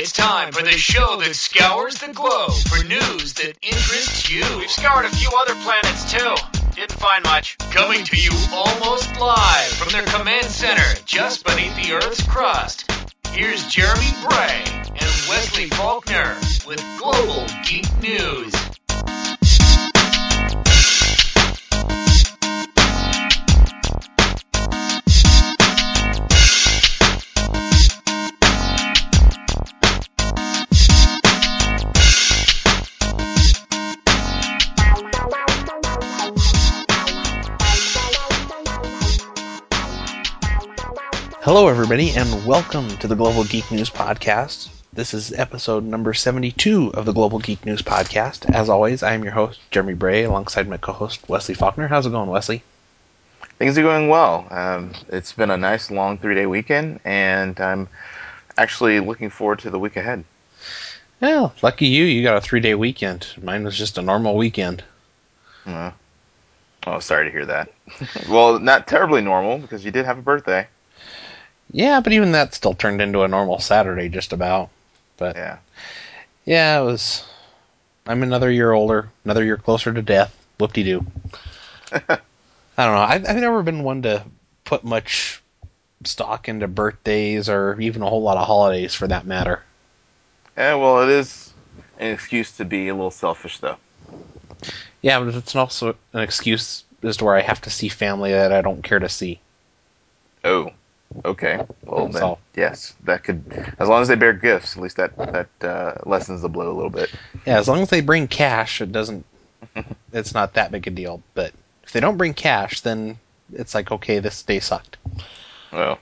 It's time for the show that scours the globe for news that interests you. We've scoured a few other planets too. Didn't find much. Coming to you almost live from their command center just beneath the Earth's crust. Here's Jeremy Bray and Wesley Faulkner with Global Geek News. Hello, everybody, and welcome to the Global Geek News Podcast. This is episode number 72 of the Global Geek News Podcast. As always, I am your host, Jeremy Bray, alongside my co host, Wesley Faulkner. How's it going, Wesley? Things are going well. Um, it's been a nice long three day weekend, and I'm actually looking forward to the week ahead. Well, lucky you, you got a three day weekend. Mine was just a normal weekend. Uh, oh, sorry to hear that. well, not terribly normal because you did have a birthday. Yeah, but even that still turned into a normal Saturday, just about. But Yeah. yeah, it was. I'm another year older, another year closer to death. Whoop de doo. I don't know. I've, I've never been one to put much stock into birthdays or even a whole lot of holidays for that matter. Yeah, well, it is an excuse to be a little selfish, though. Yeah, but it's also an excuse as to where I have to see family that I don't care to see. Oh, okay. Well, then, yes, that could, as long as they bear gifts, at least that that uh, lessens the blow a little bit. Yeah, as long as they bring cash, it doesn't. it's not that big a deal. But if they don't bring cash, then it's like okay, this day sucked. Well,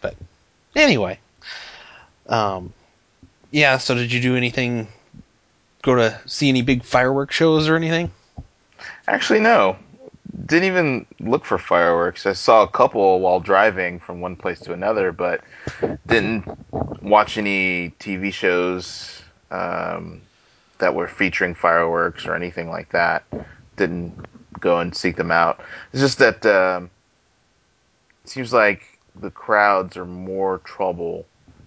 But anyway, um, yeah. So did you do anything? Go to see any big fireworks shows or anything? actually, no. Didn't even look for fireworks. I saw a couple while driving from one place to another, but didn't watch any TV shows um, that were featuring fireworks or anything like that. Didn't go and seek them out. It's just that um, it seems like the crowds are more trouble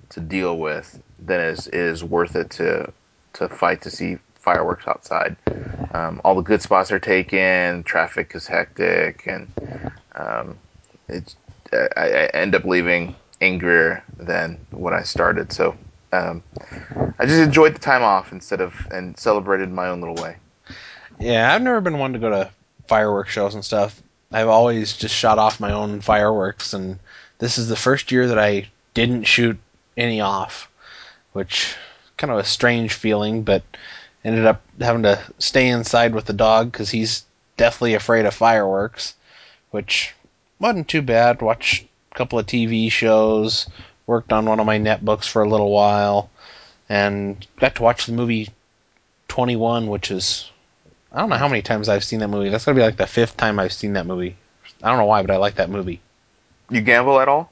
to deal with than is is worth it to to fight to see fireworks outside. Um, all the good spots are taken. Traffic is hectic, and um, it's I, I end up leaving angrier than when I started. So um, I just enjoyed the time off instead of and celebrated my own little way. Yeah, I've never been one to go to fireworks shows and stuff. I've always just shot off my own fireworks, and this is the first year that I didn't shoot any off, which kind of a strange feeling, but ended up having to stay inside with the dog because he's deathly afraid of fireworks, which wasn't too bad. Watched a couple of TV shows, worked on one of my netbooks for a little while, and got to watch the movie 21, which is I don't know how many times I've seen that movie. That's gonna be like the fifth time I've seen that movie. I don't know why, but I like that movie. You gamble at all?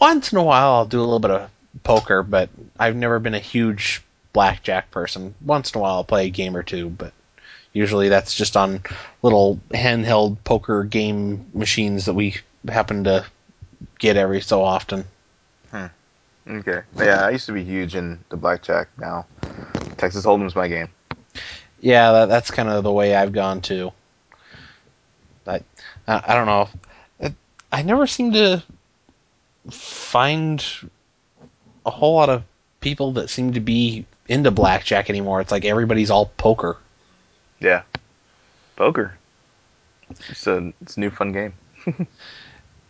Once in a while, I'll do a little bit of poker, but I've never been a huge blackjack person. Once in a while, I'll play a game or two, but usually that's just on little handheld poker game machines that we happen to get every so often. Hmm. Okay. Yeah, I used to be huge in the blackjack. Now, Texas Hold'em's my game. Yeah, that, that's kind of the way I've gone too. I, I, uh, I don't know. It, I never seem to find a whole lot of people that seem to be into blackjack anymore. It's like everybody's all poker. Yeah. Poker. It's a it's a new fun game.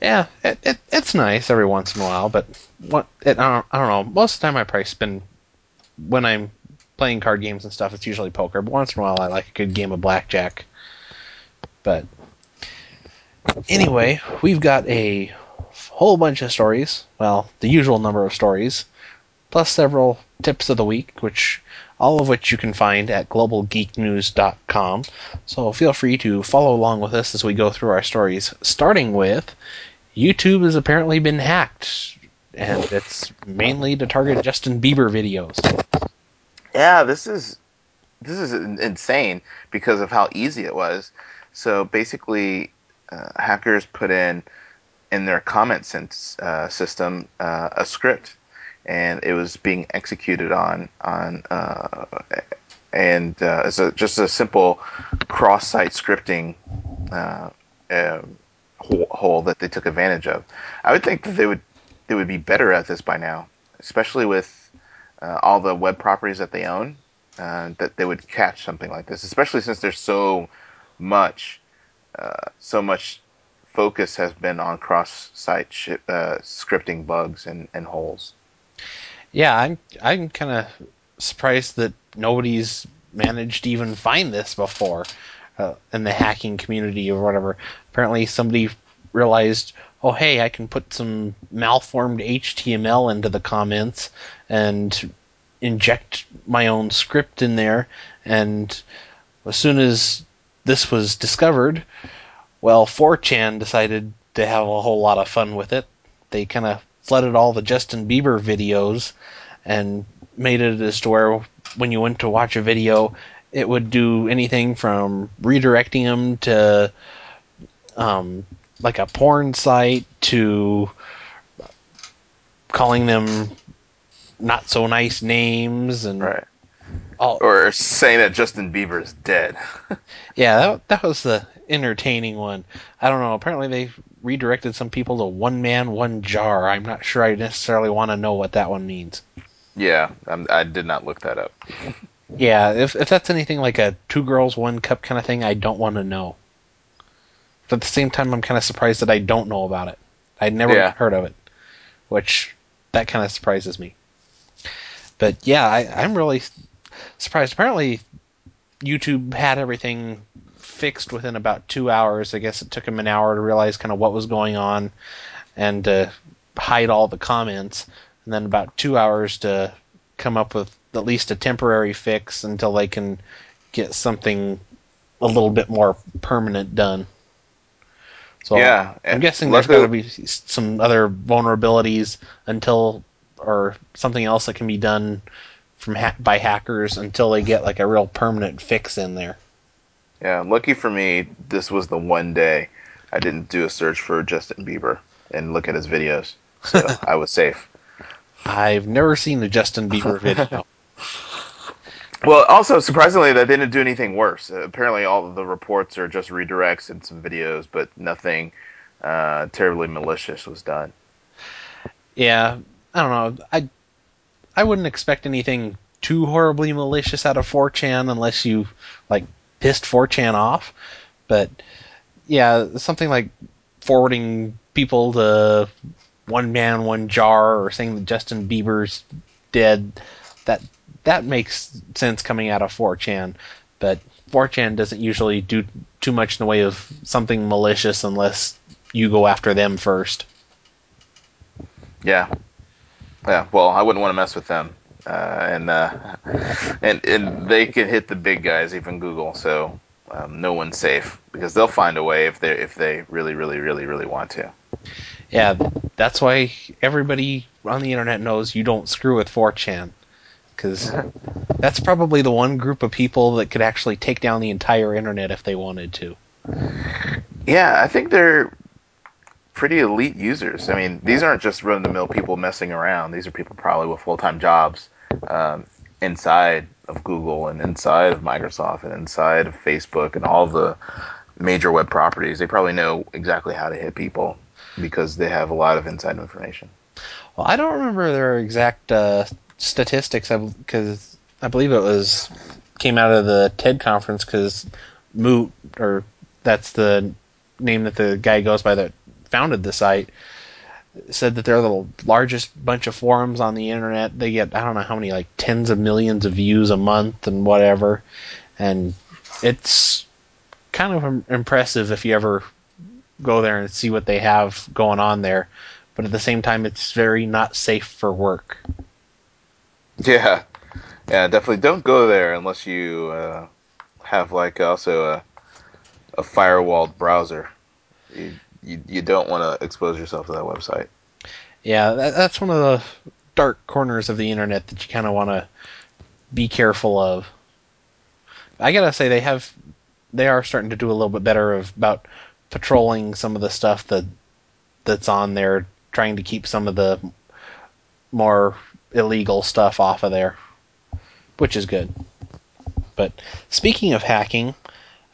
Yeah, it, it, it's nice every once in a while, but what it, I, don't, I don't know. Most of the time, I probably spend when I'm playing card games and stuff. It's usually poker, but once in a while, I like a good game of blackjack. But anyway, we've got a whole bunch of stories. Well, the usual number of stories, plus several tips of the week, which all of which you can find at globalgeeknews.com. So feel free to follow along with us as we go through our stories, starting with YouTube has apparently been hacked, and it's mainly to target Justin Bieber videos. Yeah, this is this is insane because of how easy it was. So basically, uh, hackers put in in their comment uh, system uh, a script, and it was being executed on on uh, and uh, it's a, just a simple cross-site scripting uh, um, hole, that they took advantage of. I would think that they would they would be better at this by now, especially with uh, all the web properties that they own. Uh, that they would catch something like this, especially since there's so much, uh, so much focus has been on cross-site sh- uh, scripting bugs and, and holes. Yeah, I'm I'm kind of surprised that nobody's managed to even find this before uh, in the hacking community or whatever. Apparently, somebody realized, oh hey, I can put some malformed HTML into the comments and inject my own script in there. And as soon as this was discovered, well, 4chan decided to have a whole lot of fun with it. They kind of flooded all the Justin Bieber videos and made it as to where when you went to watch a video, it would do anything from redirecting them to um, like a porn site to calling them not so nice names and Right. All. Or saying that Justin Bieber is dead. Yeah, that, that was the entertaining one. I don't know. Apparently, they redirected some people to one man, one jar. I'm not sure I necessarily want to know what that one means. yeah, I'm, I did not look that up. Yeah, if if that's anything like a two girls one cup kind of thing, I don't want to know. But at the same time, I'm kind of surprised that I don't know about it. I'd never Yeah. heard of it, which that kind of surprises me. But yeah, I, I'm really surprised. Apparently, YouTube had everything fixed within about two hours. I guess it took them an hour to realize kind of what was going on and to hide all the comments, and then about two hours to come up with at least a temporary fix until they can get something a little bit more permanent done. So Yeah, I'm eh, guessing there's got to be some other vulnerabilities until, or something else that can be done from ha- by hackers until they get like a real permanent fix in there. Yeah, lucky for me, this was the one day I didn't do a search for Justin Bieber and look at his videos, so I was safe. I've never seen a Justin Bieber video. Well, also surprisingly, that they didn't do anything worse. Uh, apparently, all of the reports are just redirects and some videos, but nothing uh, terribly malicious was done. yeah, I don't know. I I wouldn't expect anything too horribly malicious out of 4chan unless you like pissed 4chan off. But yeah, something like forwarding people to one man, one jar, or saying that Justin Bieber's dead. That that makes sense coming out of 4chan, but 4chan doesn't usually do too much in the way of something malicious unless you go after them first. Yeah, yeah. Well, I wouldn't want to mess with them, uh, and uh, and and they can hit the big guys, even Google. So um, no one's safe because they'll find a way if they if they really, really, really, really want to. Yeah, that's why everybody on the internet knows you don't screw with 4chan. Because that's probably the one group of people that could actually take down the entire internet if they wanted to. Yeah, I think they're pretty elite users. I mean, these aren't just run of the mill people messing around. These are people probably with full time jobs um, inside of Google and inside of Microsoft and inside of Facebook and all the major web properties. They probably know exactly how to hit people because they have a lot of inside information. Well, I don't remember their exact uh, statistics because I believe it was came out of the TED conference because Moot, or that's the name that the guy goes by that founded the site, said that they're the largest bunch of forums on the internet. They get I don't know how many like tens of millions of views a month and whatever, and it's kind of impressive if you ever go there and see what they have going on there. But at the same time, it's very not safe for work. Yeah, yeah, definitely don't go there unless you uh, have like also a a firewalled browser. You you, you don't want to expose yourself to that website. Yeah, that, that's one of the dark corners of the internet that you kind of want to be careful of. I gotta say they have, they are starting to do a little bit better of about patrolling some of the stuff that that's on there, trying to keep some of the more illegal stuff off of there, which is good. But speaking of hacking,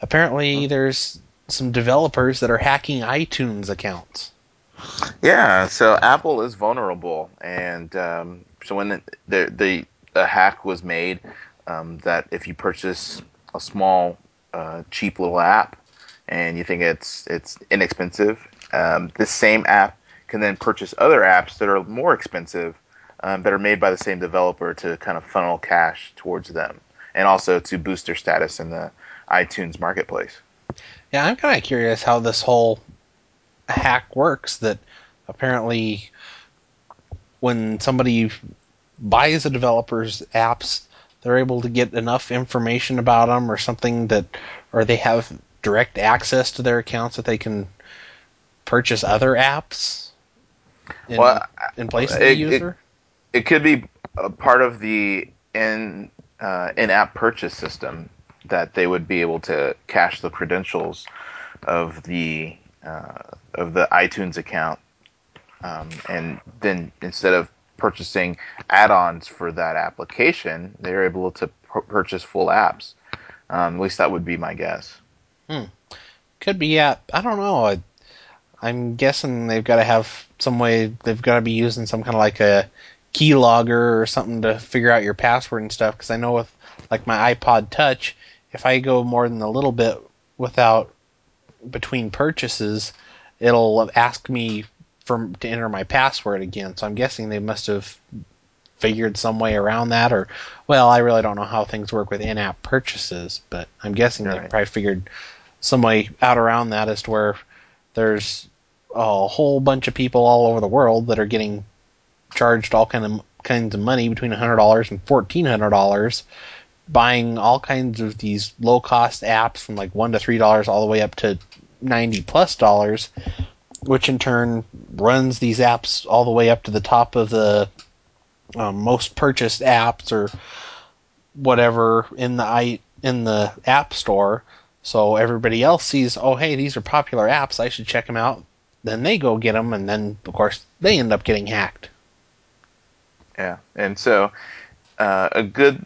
apparently hmm. there's some developers that are hacking iTunes accounts. Yeah, so Apple is vulnerable, and um, so when the, the the hack was made, um, that if you purchase a small, uh, cheap little app, and you think it's it's inexpensive, um, this same app can then purchase other apps that are more expensive, um, that are made by the same developer to kind of funnel cash towards them, and also to boost their status in the iTunes marketplace. Yeah, I'm kind of curious how this whole hack works. That apparently, when somebody buys a developer's apps, they're able to get enough information about them or something that, or they have direct access to their accounts that they can purchase other apps in, Well, in place of it- the it- user. it could be a part of the in uh, in-app purchase system that they would be able to cache the credentials of the uh, of the iTunes account, um, and then instead of purchasing add-ons for that application, they're able to pur- purchase full apps. Um, at least that would be my guess. Could be, yeah. I don't know. I, I'm guessing they've got to have some way. They've got to be using some kind of like a keylogger or something to figure out your password and stuff. Because I know with like my iPod Touch, if I go more than a little bit without between purchases, it'll ask me for to enter my password again. So I'm guessing they must have figured some way around that, or well, I really don't know how things work with in-app purchases, but I'm guessing they probably figured some way out around that as to where there's a whole bunch of people all over the world that are getting charged all kind of kinds of money between $100 and $1400 buying all kinds of these low cost apps from like 1 to 3 dollars all the way up to 90 plus dollars which in turn runs these apps all the way up to the top of the um, most purchased apps or whatever in the i in the app store. So everybody else sees oh hey these are popular apps i should check them out. Then they go get them and then of course they end up getting hacked. Yeah, and so uh, a good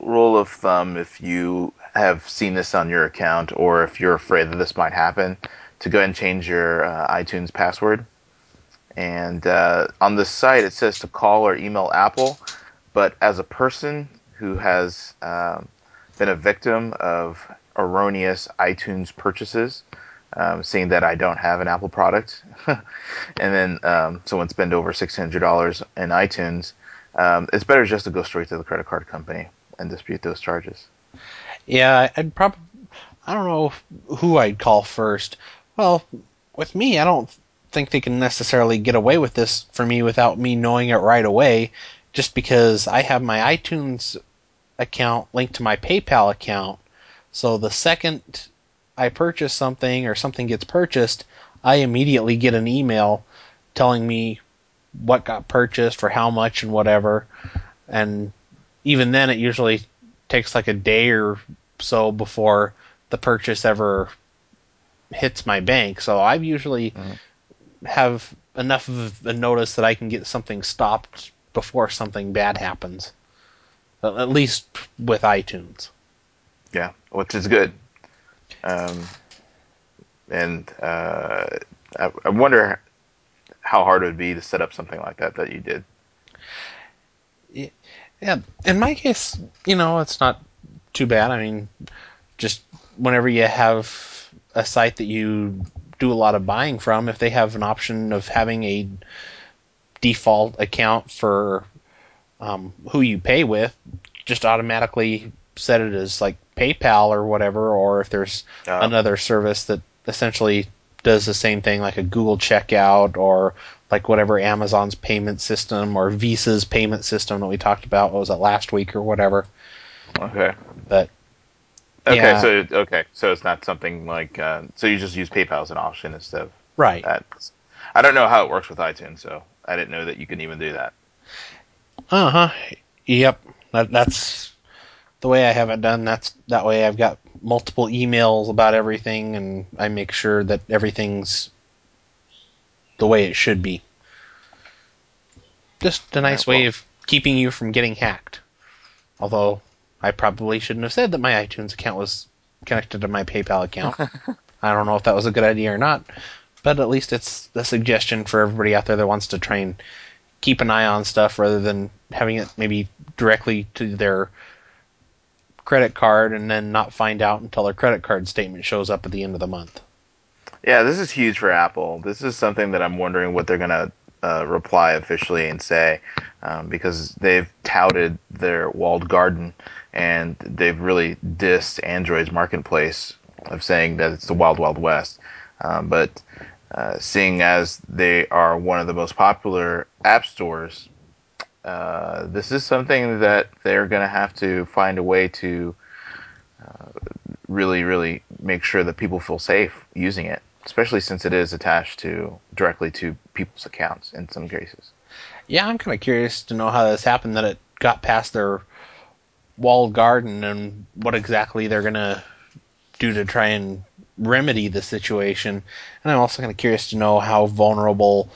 rule of thumb, if you have seen this on your account, or if you're afraid that this might happen, to go ahead and change your uh, iTunes password. And uh, on the site, it says to call or email Apple, but as a person who has um, been a victim of erroneous iTunes purchases, um, seeing that I don't have an Apple product, and then um, someone spend over six hundred dollars in iTunes, um, it's better just to go straight to the credit card company and dispute those charges. Yeah, I'd probably. I don't know who I'd call first. Well, with me, I don't think they can necessarily get away with this for me without me knowing it right away, just because I have my iTunes account linked to my PayPal account. So the second I purchase something or something gets purchased, I immediately get an email telling me what got purchased for how much and whatever. And even then, it usually takes like a day or so before the purchase ever hits my bank. So I usually have enough of a notice that I can get something stopped before something bad happens. At at least with iTunes. Yeah, which is good. Um, and uh, I, I wonder how hard it would be to set up something like that that you did. Yeah, in my case, you know, it's not too bad. I mean, just whenever you have a site that you do a lot of buying from, if they have an option of having a default account for um, who you pay with, just automatically set it as like PayPal or whatever, or if there's another service that essentially does the same thing, like a Google checkout or like whatever Amazon's payment system or Visa's payment system that we talked about. What was it last week or whatever? Okay. But Okay. Yeah. So okay. So it's not something like. Uh, so you just use PayPal as an option instead of right, that. I don't know how it works with iTunes, so I didn't know that you can even do that. uh huh, yep. That, that's the way I have it done. That's that way I've got multiple emails about everything, and I make sure that everything's the way it should be. Just a nice Yeah, well- way of keeping you from getting hacked. Although I probably shouldn't have said that my iTunes account was connected to my PayPal account. I don't know if that was a good idea or not, but at least it's a suggestion for everybody out there that wants to try and keep an eye on stuff rather than having it maybe directly to their credit card and then not find out until their credit card statement shows up at the end of the month. Yeah, this is huge for Apple. This is something that I'm wondering what they're going to uh, reply officially and say um, because they've touted their walled garden and they've really dissed Android's marketplace of saying that it's the wild, wild west. Um, but uh, seeing as they are one of the most popular app stores, uh, this is something that they're going to have to find a way to uh, really, really make sure that people feel safe using it especially since it is attached to directly to people's accounts in some cases. Yeah, I'm kind of curious to know how this happened that it got past their walled garden and what exactly they're gonna do to try and remedy the situation. And I'm also kind of curious to know how vulnerable,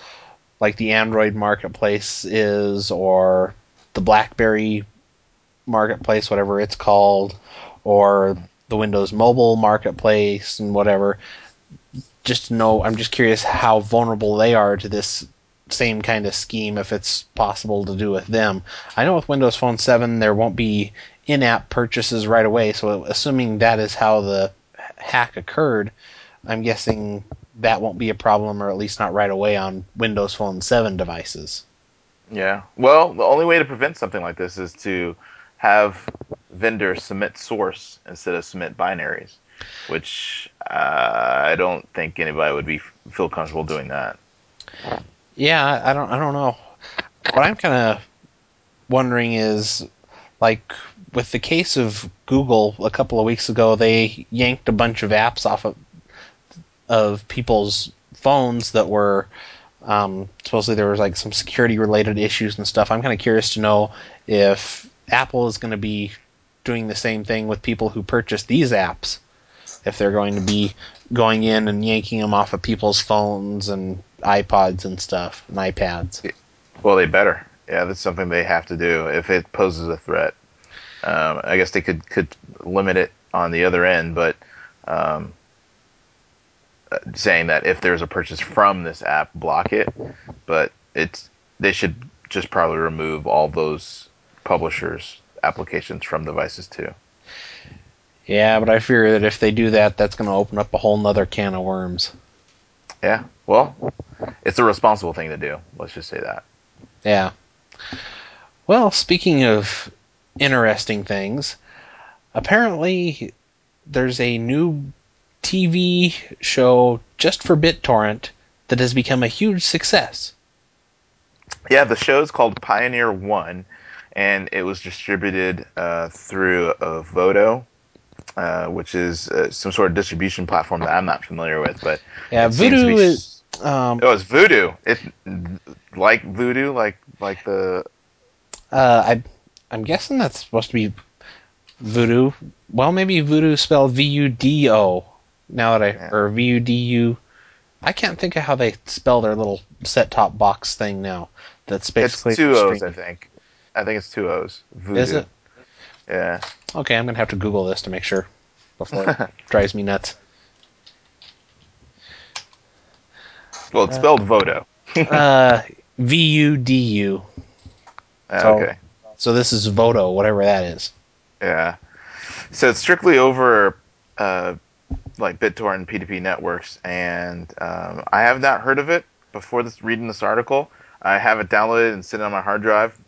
like the Android marketplace is, or the BlackBerry marketplace, whatever it's called, or the Windows Mobile marketplace and whatever just know, I'm just curious how vulnerable they are to this same kind of scheme if it's possible to do with them. I know with Windows Phone 7 there won't be in-app purchases right away, so assuming that is how the hack occurred, I'm guessing that won't be a problem or at least not right away on Windows Phone 7 devices. Yeah. Well, the only way to prevent something like this is to have vendors submit source instead of submit binaries which uh, I don't think anybody would be feel comfortable doing that. Yeah, I don't. I don't know. What I'm kind of wondering is, like, with the case of Google a couple of weeks ago, they yanked a bunch of apps off of of people's phones that were um, supposedly there was like some security related issues and stuff. I'm kind of curious to know if Apple is going to be doing the same thing with people who purchase these apps if they're going to be going in and yanking them off of people's phones and iPods and stuff and iPads. Well, they better. Yeah, that's something they have to do if it poses a threat. Um, I guess they could could limit it on the other end, but um, saying that if there's a purchase from this app, block it. But it's they should just probably remove all those publishers' applications from devices too. Yeah, but I fear that if they do that, that's going to open up a whole nother can of worms. Yeah, well, it's a responsible thing to do. Let's just say that. Yeah. Well, speaking of interesting things, apparently there's a new TV show just for BitTorrent that has become a huge success. Yeah, the show is called Pioneer One, and it was distributed uh, through uh, Vodo, uh, which is uh, some sort of distribution platform that I'm not familiar with. But yeah, Vudu is. Um, oh, it's Vudu. It's like Voodoo, like like the. Uh, I I'm guessing that's supposed to be Voodoo. Well, maybe Voodoo spelled V U D O. Now that I yeah. or V U D U. I can't think of how they spell their little set top box thing now. That's basically it's two O's. I think. I think it's two O's. Voodoo. Is it? Yeah. Okay, I'm gonna have to Google this to make sure before it drives me nuts. Well, it's spelled Vodo. uh, V U D U. Okay. So this is Vodo, whatever that is. Yeah. So it's strictly over uh, like BitTorrent P2P networks, and um, I have not heard of it before this reading this article. I have it downloaded and sitting on my hard drive.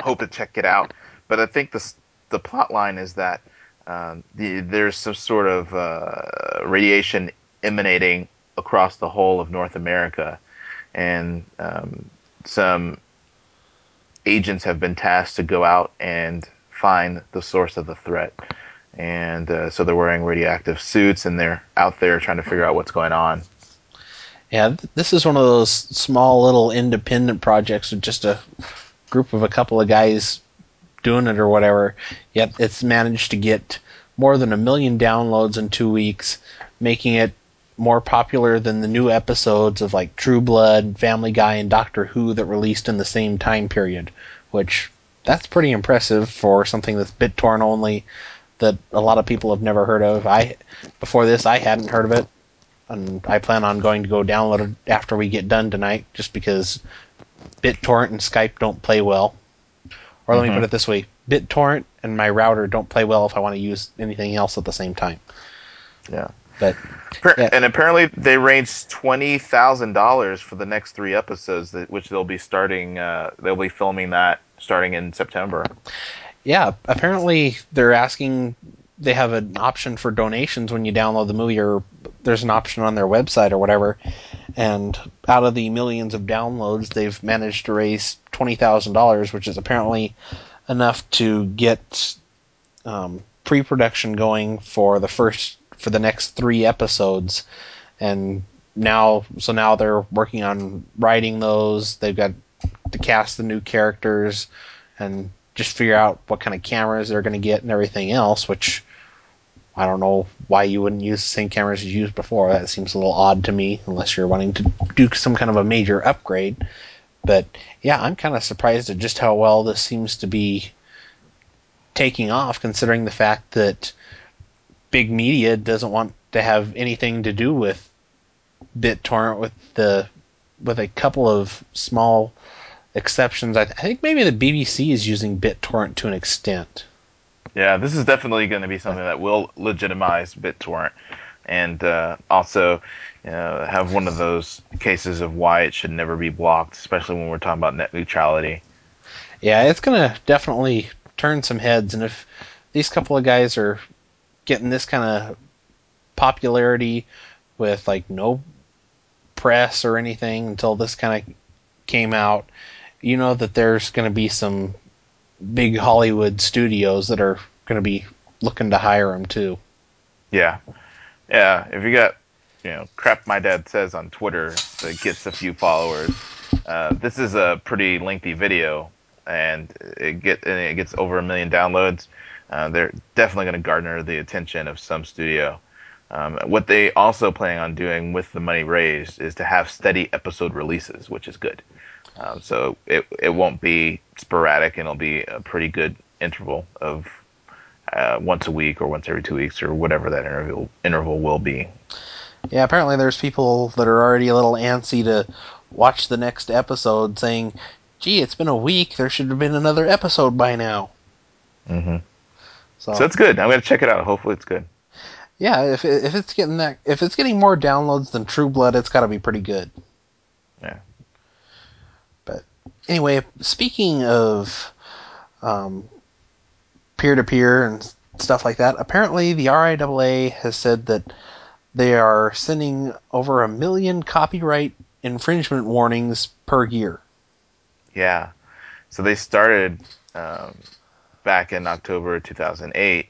Hope to check it out, but I think the the plot line is that um, the, there's some sort of uh, radiation emanating across the whole of North America, and um, some agents have been tasked to go out and find the source of the threat. And uh, so they're wearing radioactive suits and they're out there trying to figure out what's going on. Yeah, this is one of those small little independent projects with just a group of a couple of guys doing it or whatever. Yet it's managed to get more than a million downloads in two weeks, making it more popular than the new episodes of like True Blood, Family Guy, and Doctor Who that released in the same time period, which that's pretty impressive for something that's BitTorrent only that a lot of people have never heard of. I before this I hadn't heard of it, and I plan on going to go download it after we get done tonight, just because BitTorrent and Skype don't play well. Or let Mhm. me put it this way: BitTorrent and my router don't play well if I want to use anything else at the same time. Yeah. But Yeah. And apparently they raised twenty thousand dollars for the next three episodes, that, which they'll be starting. Uh, they'll be filming that starting in September. yeah, apparently they're asking. They have an option for donations when you download the movie, or there's an option on their website or whatever. And out of the millions of downloads, they've managed to raise twenty thousand dollars, which is apparently enough to get um, pre-production going for the first for the next three episodes. And now, so now they're working on writing those. They've got to cast the new characters and just figure out what kind of cameras they're going to get and everything else, which I don't know why you wouldn't use the same cameras you used before. That seems a little odd to me, unless you're wanting to do some kind of a major upgrade. But yeah, I'm kind of surprised at just how well this seems to be taking off, considering the fact that big media doesn't want to have anything to do with BitTorrent, with the with a couple of small exceptions. I, th- I think maybe the BBC is using BitTorrent to an extent. Yeah, this is definitely going to be something that will legitimize BitTorrent, and uh, also have one of those cases of why it should never be blocked, especially when we're talking about net neutrality. Yeah, it's gonna definitely turn some heads, and if these couple of guys are getting this kind of popularity with like no press or anything until this kind of came out, you know that there's going to be some big Hollywood studios that are going to be looking to hire him too. Yeah, yeah. If you got, you know, crap my dad says on Twitter that gets a few followers, uh, this is a pretty lengthy video, and it get and it gets over a million downloads. Uh, they're definitely going to garner the attention of some studio. Um, what they also plan on doing with the money raised is to have steady episode releases, which is good. Um, so it it won't be sporadic, and it'll be a pretty good interval of uh, once a week or once every two weeks or whatever that interval interval will be. Yeah, apparently there's people that are already a little antsy to watch the next episode, saying, "Gee, it's been a week. There should have been another episode by now." Mm-hmm. So, So it's good. I'm gonna check it out. Hopefully, it's good. yeah, if if it's getting that if it's getting more downloads than True Blood, it's got to be pretty good. Yeah. Anyway, speaking of um, peer-to-peer and stuff like that, apparently the RIAA has said that they are sending over a million copyright infringement warnings per year. Yeah. So they started um, back in October 2008,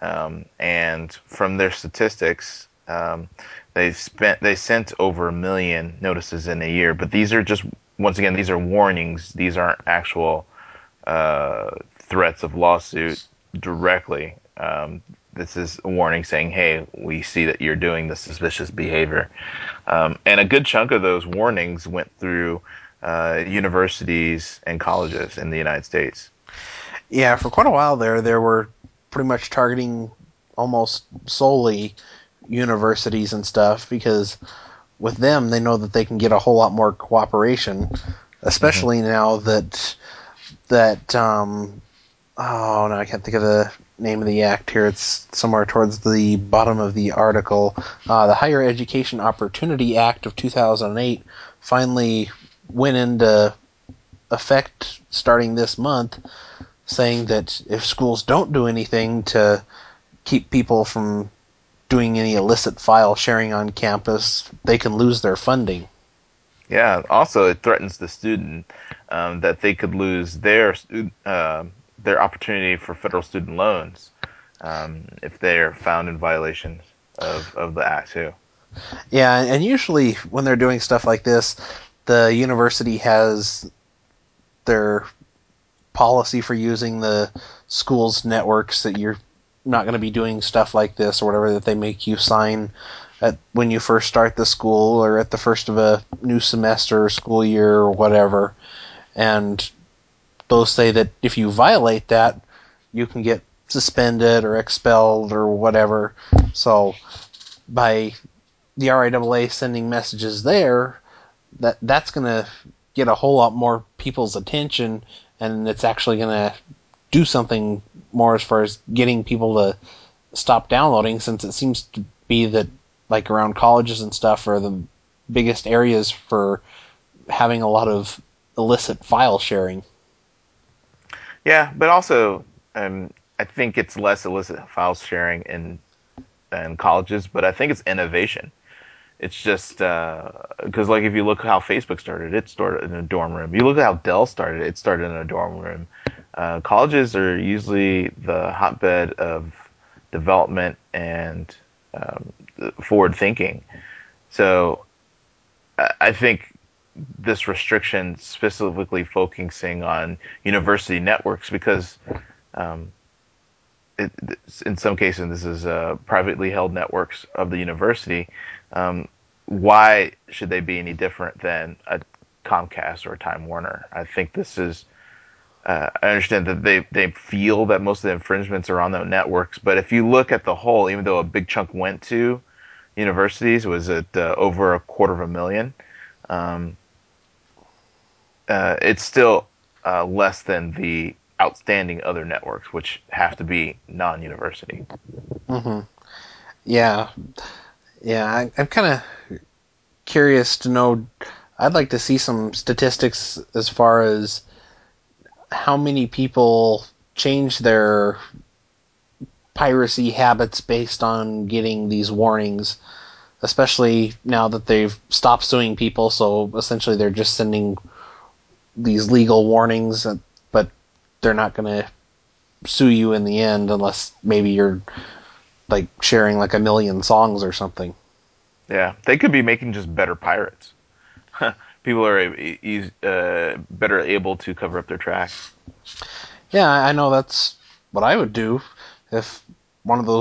um, and from their statistics, um, they spent they sent over a million notices in a year. But these are just once again these are warnings. These aren't actual uh, threats of lawsuit directly. Um, this is a warning saying, "Hey, we see that you're doing this suspicious behavior," um, and a good chunk of those warnings went through uh, universities and colleges in the United States. Yeah, for quite a while there, there were pretty much targeting almost solely universities and stuff because with them, they know that they can get a whole lot more cooperation, especially now that that um, oh no, I can't think of the name of the act here. It's somewhere towards the bottom of the article. Uh, the Higher Education Opportunity Act of 2008 finally went into effect starting this month, saying that if schools don't do anything to keep people from doing any illicit file sharing on campus, they can lose their funding. Yeah. Also, it threatens the student um, that they could lose their uh, their opportunity for federal student loans um, if they're found in violation of, of the act too. Yeah, and usually when they're doing stuff like this, the university has their policy for using the school's networks that you're not going to be doing stuff like this or whatever that they make you sign at when you first start the school or at the first of a new semester or school year or whatever. And those say that if you violate that, you can get suspended or expelled or whatever. So by the RIAA sending messages there, that that's going to get a whole lot more people's attention, and it's actually going to do something more as far as getting people to stop downloading, since it seems to be that like around colleges and stuff are the biggest areas for having a lot of illicit file sharing. Yeah, but also, um, I think it's less illicit file sharing in in colleges, but I think it's innovation. It's just because, uh, like, if you look how Facebook started, it started in a dorm room. You look at how Dell started, it started in a dorm room. Uh, colleges are usually the hotbed of development and um, forward thinking. So I think this restriction specifically focusing on university networks because um, it, in some cases this is uh, privately held networks of the university. Um, why should they be any different than a Comcast or a Time Warner? I think this is. Uh, I understand that they, they feel that most of the infringements are on the networks, but if you look at the whole, even though a big chunk went to universities, was at uh, over a quarter of a million. Um, uh, it's still uh, less than the outstanding other networks, which have to be non-university. Mm-hmm. Yeah, yeah. I, I'm kind of curious to know. I'd like to see some statistics as far as how many people change their piracy habits based on getting these warnings, especially now that they've stopped suing people. So essentially, they're just sending these legal warnings, uh, but they're not going to sue you in the end unless maybe you're like sharing like a million songs or something. Yeah, they could be making just better pirates. People are uh, better able to cover up their tracks. Yeah, I know that's what I would do if one of those